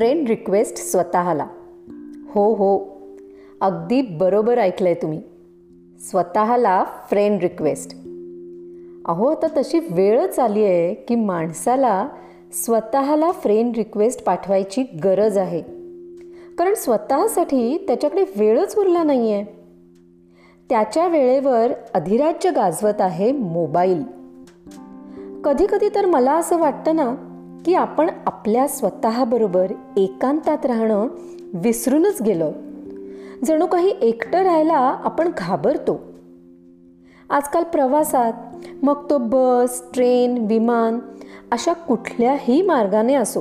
Friend request स्वतःला. हो हो. अगदी बरोबर ऐकलंय तुम्ही. स्वतःला फ्रेंड रिक्वेस्ट अहो आता तशी वेळच आली आहे की माणसाला स्वतःला फ्रेंड रिक्वेस्ट पाठवायची गरज आहे. कारण स्वतःसाठी त्याच्याकडे वेळच उरला नाही आहे त्याच्या वेळेवर अधिराज्य गाजवत आहे मोबाईल. कधी कधी तर मला असं वाटतं ना की आपण आपल्या स्वतःबरोबर एकांतात राहणं विसरूनच गेलो. जणू काही एकटं राहायला आपण घाबरतो. आजकाल प्रवासात मग तो बस ट्रेन विमान अशा कुठल्याही मार्गाने असो.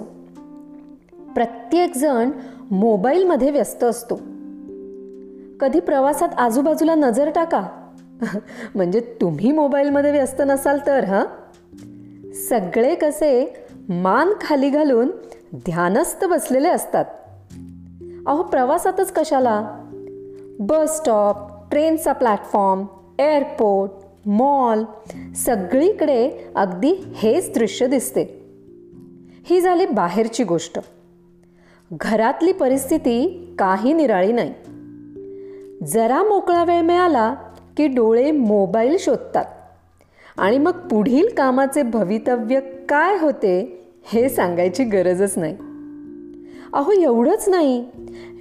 प्रत्येकजण मोबाईलमध्ये व्यस्त असतो. कधी प्रवासात आजूबाजूला नजर टाका. म्हणजे तुम्ही मोबाईलमध्ये व्यस्त नसाल तर हां? सगळे कसे मान खाली घालून ध्यानस्थ बसलेले असतात. अहो प्रवासातच कशाला? बस स्टॉप ट्रेनचा प्लॅटफॉर्म एअरपोर्ट मॉल सगळीकडे अगदी हेच दृश्य दिसते. ही झाली बाहेरची गोष्ट. घरातली परिस्थिती काही निराळी नाही. जरा मोकळा वेळ मिळाला की डोळे मोबाईल शोधतात. आणि मग पुढील कामाचे भवितव्य काय होते हे सांगायची गरजच नाही. अहो एवढंच नाही.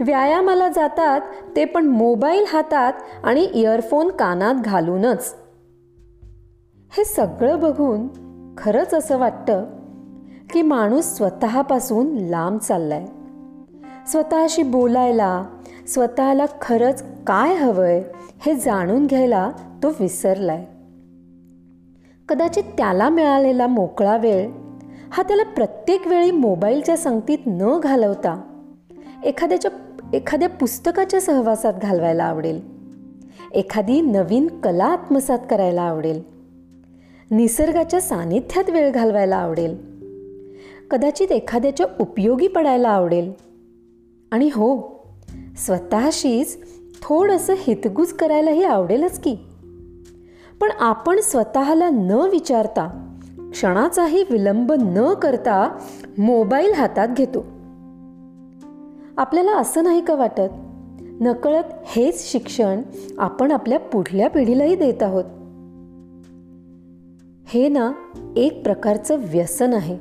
व्यायामाला जातात ते पण मोबाईल हातात आणि इयरफोन कानात घालूनच. हे सगळं बघून खरंच असं वाटतं की माणूस स्वतःपासून लांब चाललाय. स्वतःशी बोलायला स्वतःला खरंच काय हवंय हे जाणून घ्यायला तो विसरलाय. कदाचित त्याला मिळालेला मोकळा वेळ हा त्याला प्रत्येक वेळी मोबाईलच्या संगतीत न घालवता एखाद्याच्या एखाद्या पुस्तकाच्या सहवासात घालवायला आवडेल. एखादी नवीन कला आत्मसात करायला आवडेल. निसर्गाच्या सानिध्यात वेळ घालवायला आवडेल. कदाचित एखाद्याच्या उपयोगी पडायला आवडेल. आणि हो स्वतःशीच थोडंसं हितगुज करायलाही आवडेलच की. पण आपण स्वतःला न विचारता क्षणाचाही विलंब न करता मोबाईल हातात घेतो. आपल्याला असं नाही का वाटत? नकळत हेच शिक्षण आपण आपल्या पुढल्या पिढीलाही देत आहोत. हे ना एक प्रकारचं व्यसन आहे.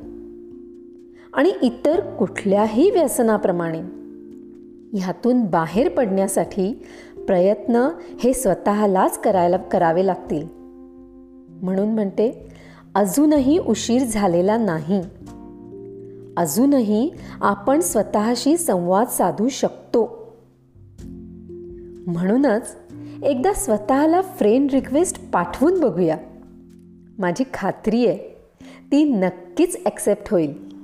आणि इतर कुठल्याही व्यसनाप्रमाणे. ह्यातून बाहेर पडण्यासाठी प्रयत्न हे स्वतःलाच करायला करावे लागतील. म्हणून म्हणते अजूनही उशीर झालेला नाही. अजूनही आपण स्वतःशी संवाद साधू शकतो. म्हणूनच एकदा स्वतःला फ्रेंड रिक्वेस्ट पाठवून बघूया. माझी खात्री आहे ती नक्कीच ॲक्सेप्ट होईल.